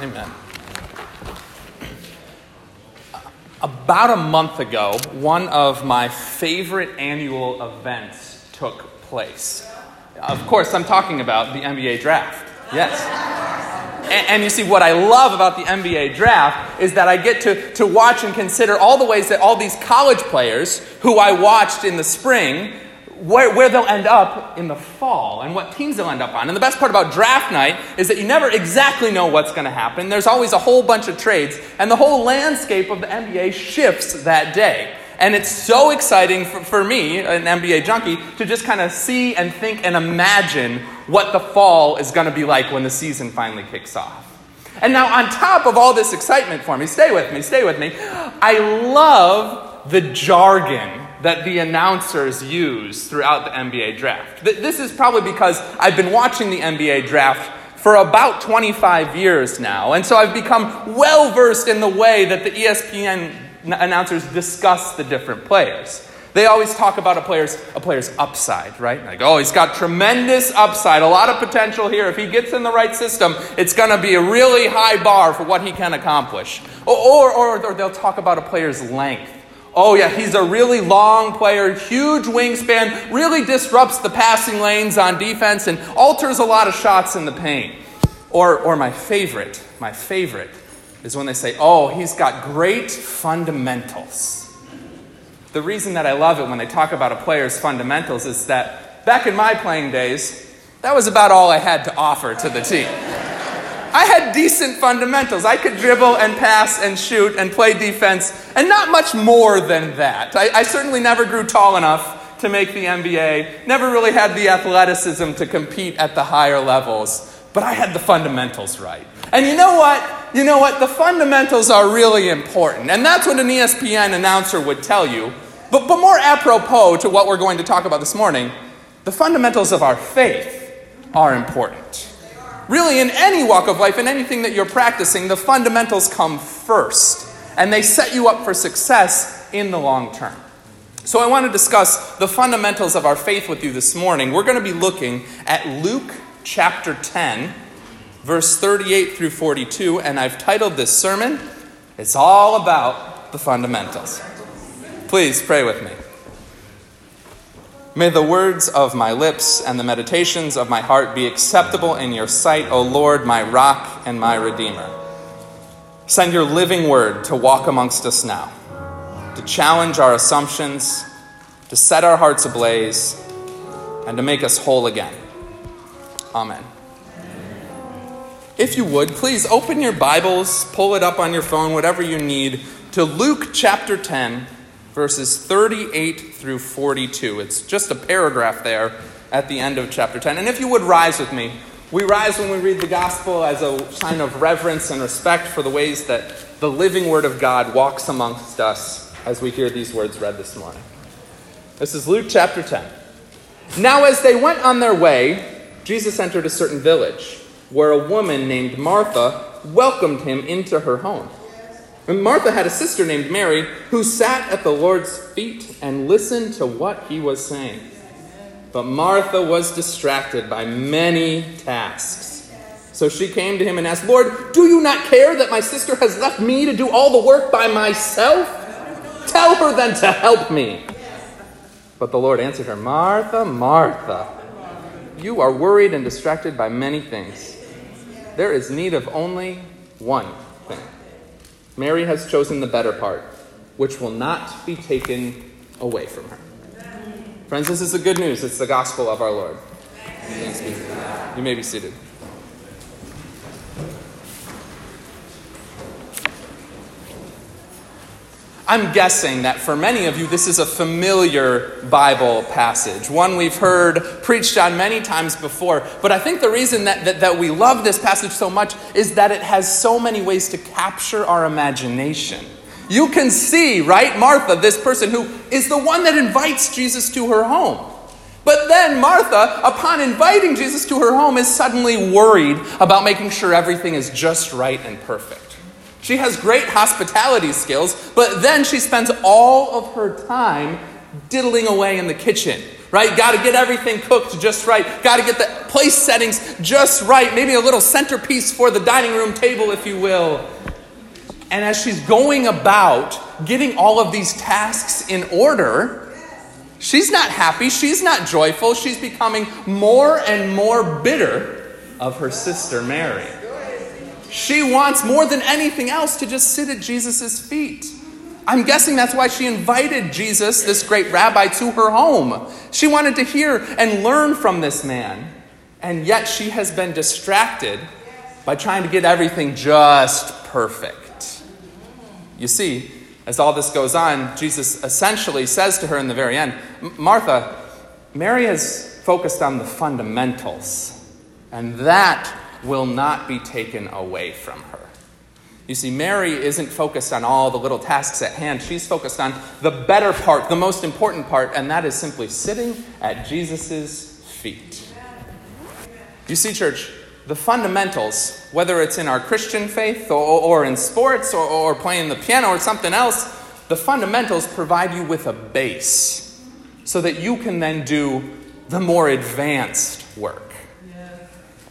Amen. About a month ago, one of my favorite annual events took place. Of course, I'm talking about the NBA draft. Yes. And, you see, what I love about the NBA draft is that I get to, to watch and consider all the ways that all these college players who I watched in the spring where, where they'll end up in the fall and what teams they'll end up on. And the best part about draft night is that you never exactly know what's going to happen. There's always a whole bunch of trades, and the whole landscape of the NBA shifts that day. And it's so exciting for, for me, an NBA junkie, to just kind of see and think and imagine what the fall is going to be like when the season finally kicks off. And now, on top of all this excitement for me, stay with me, stay with me, I love the jargon that the announcers use throughout the NBA draft. This is probably because I've been watching the NBA draft for about 25 years now, and so I've become well versed in the way that the ESPN announcers discuss the different players. They always talk about a player's, a player's upside, right? Like, oh, he's got tremendous upside, a lot of potential here. If he gets in the right system, it's going to be a really high bar for what he can accomplish. Or, or, or, they'll talk about a player's length. Oh, yeah, he's a really long player, huge wingspan, really disrupts the passing lanes on defense and alters a lot of shots in the paint. Or, or my favorite, my favorite is when they say, oh, he's got great fundamentals. The reason that I love it when they talk about a player's fundamentals is that back in my playing days, that was about all I had to offer to the team. I had decent fundamentals. I could dribble and pass and shoot and play defense, and not much more than that. I, I certainly never grew tall enough to make the NBA, never really had the athleticism to compete at the higher levels, but I had the fundamentals right. And you know what? You know what? The fundamentals are really important. And that's what an ESPN announcer would tell you. But, but more apropos to what we're going to talk about this morning, the fundamentals of our faith are important. Really, in any walk of life, in anything that you're practicing, the fundamentals come first, and they set you up for success in the long term. So, I want to discuss the fundamentals of our faith with you this morning. We're going to be looking at Luke chapter 10, verse 38 through 42, and I've titled this sermon, It's All About the Fundamentals. Please pray with me. May the words of my lips and the meditations of my heart be acceptable in your sight, O Lord, my rock and my redeemer. Send your living word to walk amongst us now, to challenge our assumptions, to set our hearts ablaze, and to make us whole again. Amen. If you would, please open your Bibles, pull it up on your phone, whatever you need, to Luke chapter 10 verses 38 through 42. It's just a paragraph there at the end of chapter 10. And if you would rise with me, we rise when we read the gospel as a sign of reverence and respect for the ways that the living word of God walks amongst us as we hear these words read this morning. This is Luke chapter 10. Now, as they went on their way, Jesus entered a certain village where a woman named Martha welcomed him into her home. And Martha had a sister named Mary who sat at the Lord's feet and listened to what he was saying. But Martha was distracted by many tasks. So she came to him and asked, Lord, do you not care that my sister has left me to do all the work by myself? Tell her then to help me. But the Lord answered her, Martha, Martha, you are worried and distracted by many things. There is need of only one thing. Mary has chosen the better part, which will not be taken away from her. Friends, this is the good news. It's the gospel of our Lord. You may be seated. I'm guessing that for many of you, this is a familiar Bible passage, one we've heard preached on many times before. But I think the reason that, that, that, we love this passage so much is that it has so many ways to capture our imagination. You can see, right, Martha, this person who is the one that invites Jesus to her home. But then Martha, upon inviting Jesus to her home, is suddenly worried about making sure everything is just right and perfect. She has great hospitality skills, but then she spends all of her time diddling away in the kitchen, right? Got to get everything cooked just right. Got to get the place settings just right. Maybe a little centerpiece for the dining room table, if you will. And as she's going about getting all of these tasks in order, she's not happy. She's not joyful. She's becoming more and more bitter of her sister Mary. She wants more than anything else to just sit at Jesus' feet. I'm guessing that's why she invited Jesus, this great rabbi, to her home. She wanted to hear and learn from this man. And yet she has been distracted by trying to get everything just perfect. You see, as all this goes on, Jesus essentially says to her in the very end Martha, Mary has focused on the fundamentals, and that will not be taken away from her. You see, Mary isn't focused on all the little tasks at hand. She's focused on the better part, the most important part, and that is simply sitting at Jesus' feet. You see, church, the fundamentals, whether it's in our Christian faith or, or in sports or, or playing the piano or something else, the fundamentals provide you with a base so that you can then do the more advanced work.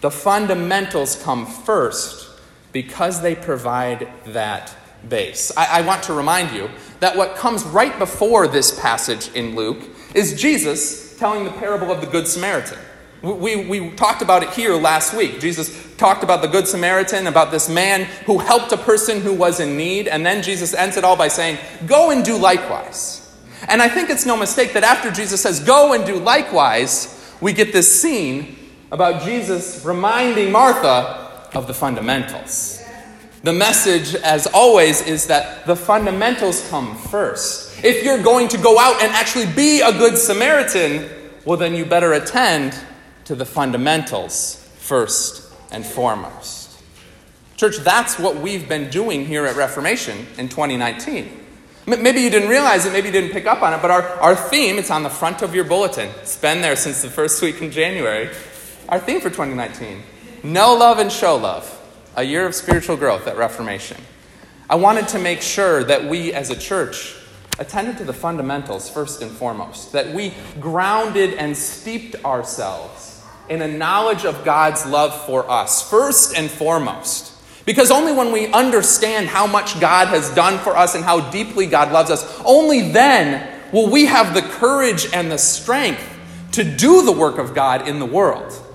The fundamentals come first because they provide that base. I, I, want to remind you that what comes right before this passage in Luke is Jesus telling the parable of the Good Samaritan. We, we, we, talked about it here last week. Jesus talked about the Good Samaritan, about this man who helped a person who was in need, and then Jesus ends it all by saying, Go and do likewise. And I think it's no mistake that after Jesus says, Go and do likewise, we get this scene about Jesus reminding Martha of the fundamentals. The message, as always, is that the fundamentals come first. If you're going to go out and actually be a good Samaritan, well, then you better attend to the fundamentals first and foremost. Church, that's what we've been doing here at Reformation in 2019. Maybe you didn't realize it, maybe you didn't pick up on it, but our, our theme, it's on the front of your bulletin. It's been there since the first week in January. Our theme for 2019 Know love and show love. A year of spiritual growth at Reformation. I wanted to make sure that we as a church attended to the fundamentals first and foremost, that we grounded and steeped ourselves in a knowledge of God's love for us, first and foremost. Because only when we understand how much God has done for us and how deeply God loves us, only then will we have the courage and the strength to do the work of God in the world.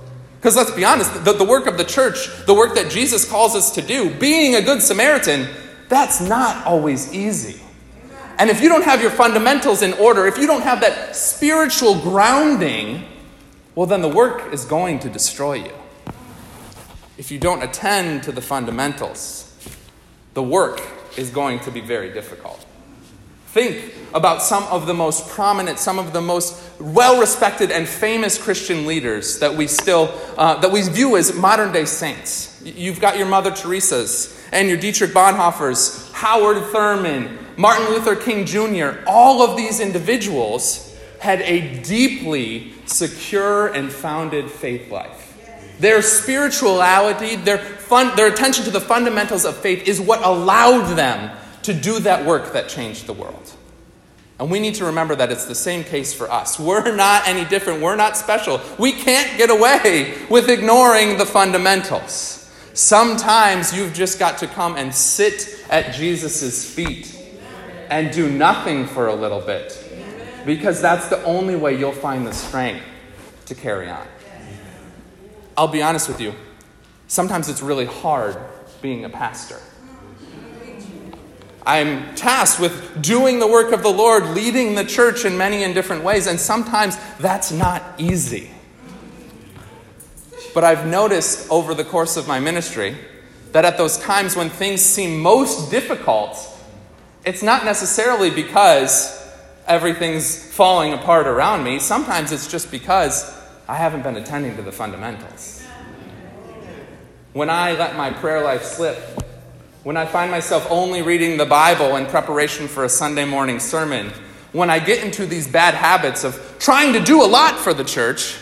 Because let's be honest, the, the work of the church, the work that Jesus calls us to do, being a good Samaritan, that's not always easy. And if you don't have your fundamentals in order, if you don't have that spiritual grounding, well, then the work is going to destroy you. If you don't attend to the fundamentals, the work is going to be very difficult. Think about some of the most prominent, some of the most well respected and famous Christian leaders that we still uh, that we view as modern day saints. You've got your Mother Teresa's and your Dietrich Bonhoeffers, Howard Thurman, Martin Luther King Jr. All of these individuals had a deeply secure and founded faith life. Their spirituality, their, fun, their attention to the fundamentals of faith is what allowed them to do that work that changed the world. And we need to remember that it's the same case for us. We're not any different. We're not special. We can't get away with ignoring the fundamentals. Sometimes you've just got to come and sit at Jesus' feet and do nothing for a little bit because that's the only way you'll find the strength to carry on. I'll be honest with you, sometimes it's really hard being a pastor. I'm tasked with doing the work of the Lord, leading the church in many and different ways, and sometimes that's not easy. But I've noticed over the course of my ministry that at those times when things seem most difficult, it's not necessarily because everything's falling apart around me. Sometimes it's just because I haven't been attending to the fundamentals. When I let my prayer life slip, when I find myself only reading the Bible in preparation for a Sunday morning sermon, when I get into these bad habits of trying to do a lot for the church,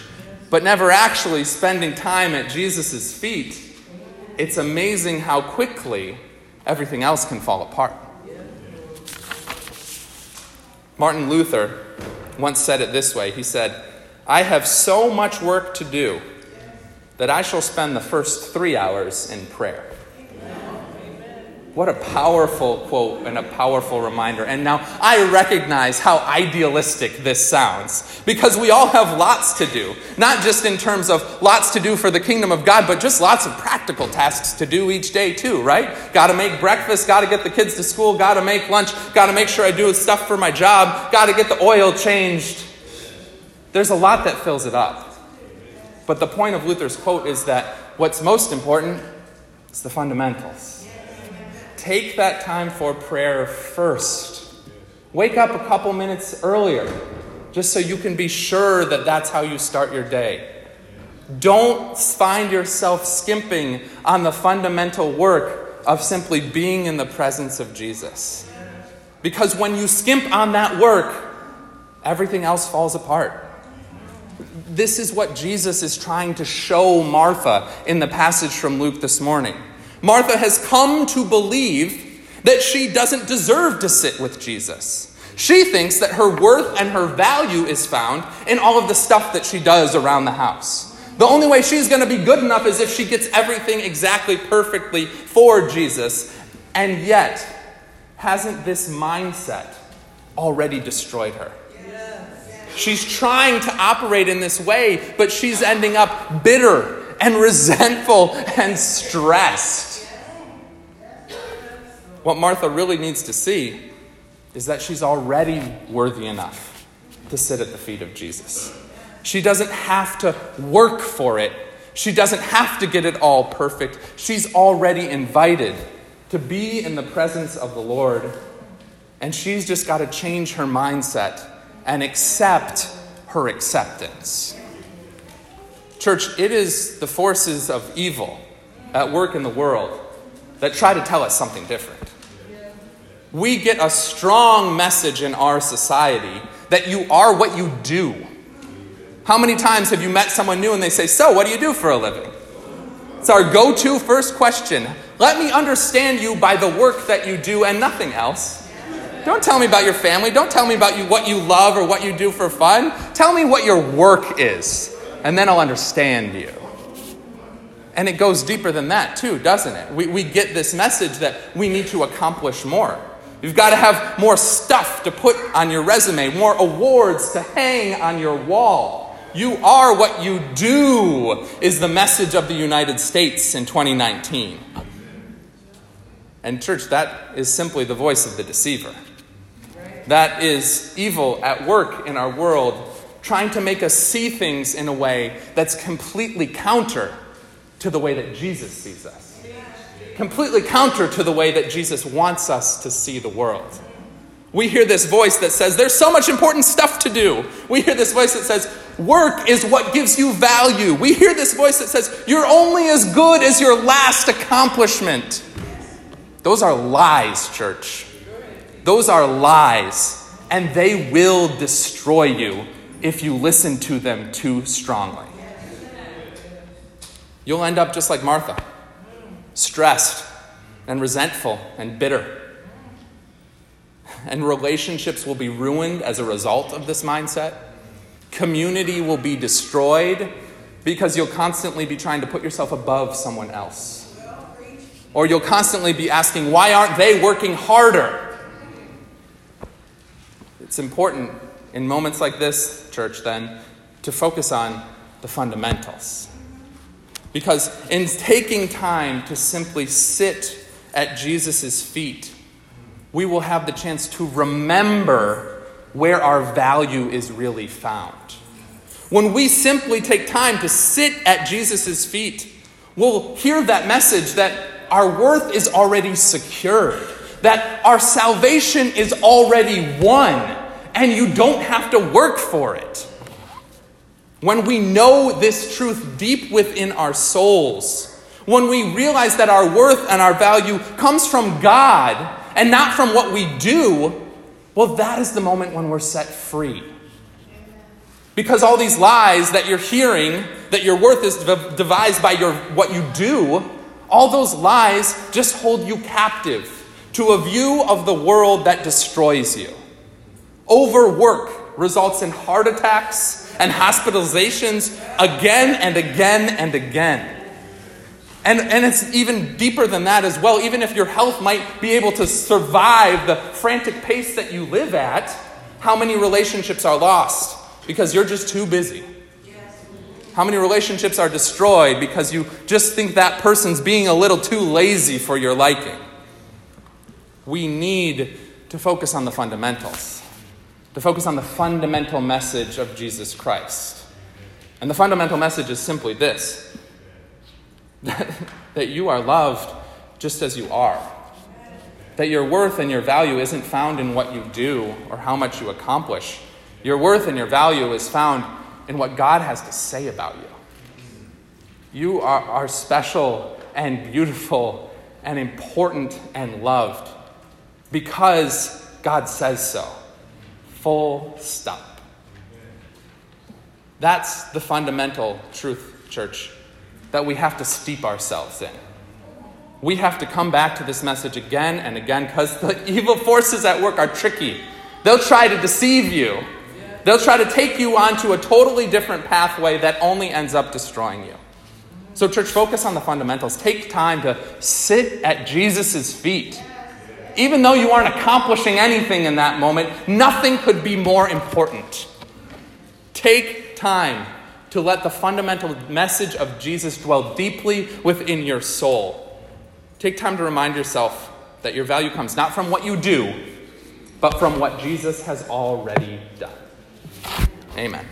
but never actually spending time at Jesus' feet, it's amazing how quickly everything else can fall apart. Martin Luther once said it this way He said, I have so much work to do that I shall spend the first three hours in prayer. What a powerful quote and a powerful reminder. And now I recognize how idealistic this sounds because we all have lots to do. Not just in terms of lots to do for the kingdom of God, but just lots of practical tasks to do each day, too, right? Got to make breakfast, got to get the kids to school, got to make lunch, got to make sure I do stuff for my job, got to get the oil changed. There's a lot that fills it up. But the point of Luther's quote is that what's most important is the fundamentals. Take that time for prayer first. Wake up a couple minutes earlier, just so you can be sure that that's how you start your day. Don't find yourself skimping on the fundamental work of simply being in the presence of Jesus. Because when you skimp on that work, everything else falls apart. This is what Jesus is trying to show Martha in the passage from Luke this morning. Martha has come to believe that she doesn't deserve to sit with Jesus. She thinks that her worth and her value is found in all of the stuff that she does around the house. The only way she's going to be good enough is if she gets everything exactly perfectly for Jesus. And yet, hasn't this mindset already destroyed her? She's trying to operate in this way, but she's ending up bitter and resentful and stressed. What Martha really needs to see is that she's already worthy enough to sit at the feet of Jesus. She doesn't have to work for it, she doesn't have to get it all perfect. She's already invited to be in the presence of the Lord, and she's just got to change her mindset and accept her acceptance. Church, it is the forces of evil at work in the world that try to tell us something different we get a strong message in our society that you are what you do. How many times have you met someone new and they say, So, what do you do for a living? It's our go to first question. Let me understand you by the work that you do and nothing else. Don't tell me about your family. Don't tell me about you, what you love or what you do for fun. Tell me what your work is, and then I'll understand you. And it goes deeper than that, too, doesn't it? We, we get this message that we need to accomplish more. You've got to have more stuff to put on your resume, more awards to hang on your wall. You are what you do, is the message of the United States in 2019. And, church, that is simply the voice of the deceiver. That is evil at work in our world, trying to make us see things in a way that's completely counter to the way that Jesus sees us completely counter to the way that Jesus wants us to see the world. We hear this voice that says, There's so much important stuff to do. We hear this voice that says, Work is what gives you value. We hear this voice that says, You're only as good as your last accomplishment. Those are lies, church. Those are lies. And they will destroy you if you listen to them too strongly. You'll end up just like Martha stressed and resentful and bitter. And relationships will be ruined as a result of this mindset. Community will be destroyed because you'll constantly be trying to put yourself above someone else. Or you'll constantly be asking, why aren't they working harder? It's important in moments like this, church, then, to focus on the fundamentals. Because in taking time to simply sit at Jesus' feet, we will have the chance to remember where our value is really found. When we simply take time to sit at Jesus' feet, we'll hear that message that our worth is already secured, that our salvation is already won, and you don't have to work for it. When we know this truth deep within our souls, when we realize that our worth and our value comes from God and not from what we do, well, that is the moment when we're set free. Because all these lies that you're hearing, that your worth is devised by your, what you do, all those lies just hold you captive to a view of the world that destroys you. Overwork results in heart attacks and hospitalizations again and again and again. And, and it's even deeper than that as well. Even if your health might be able to survive the frantic pace that you live at, how many relationships are lost because you're just too busy? How many relationships are destroyed because you just think that person's being a little too lazy for your liking? We need to focus on the fundamentals, to focus on the fundamental message of Jesus Christ. And the fundamental message is simply this that you are loved just as you are. That your worth and your value isn't found in what you do or how much you accomplish. Your worth and your value is found in what God has to say about you. You are, are special and beautiful and important and loved because God says so. Full stop. That's the fundamental truth, church, that we have to steep ourselves in. We have to come back to this message again and again because the evil forces at work are tricky. They'll try to deceive you, they'll try to take you onto a totally different pathway that only ends up destroying you. So, church, focus on the fundamentals. Take time to sit at Jesus' feet. Even though you aren't accomplishing anything in that moment, nothing could be more important. Take time to let the fundamental message of Jesus dwell deeply within your soul. Take time to remind yourself that your value comes not from what you do, but from what Jesus has already done. Amen.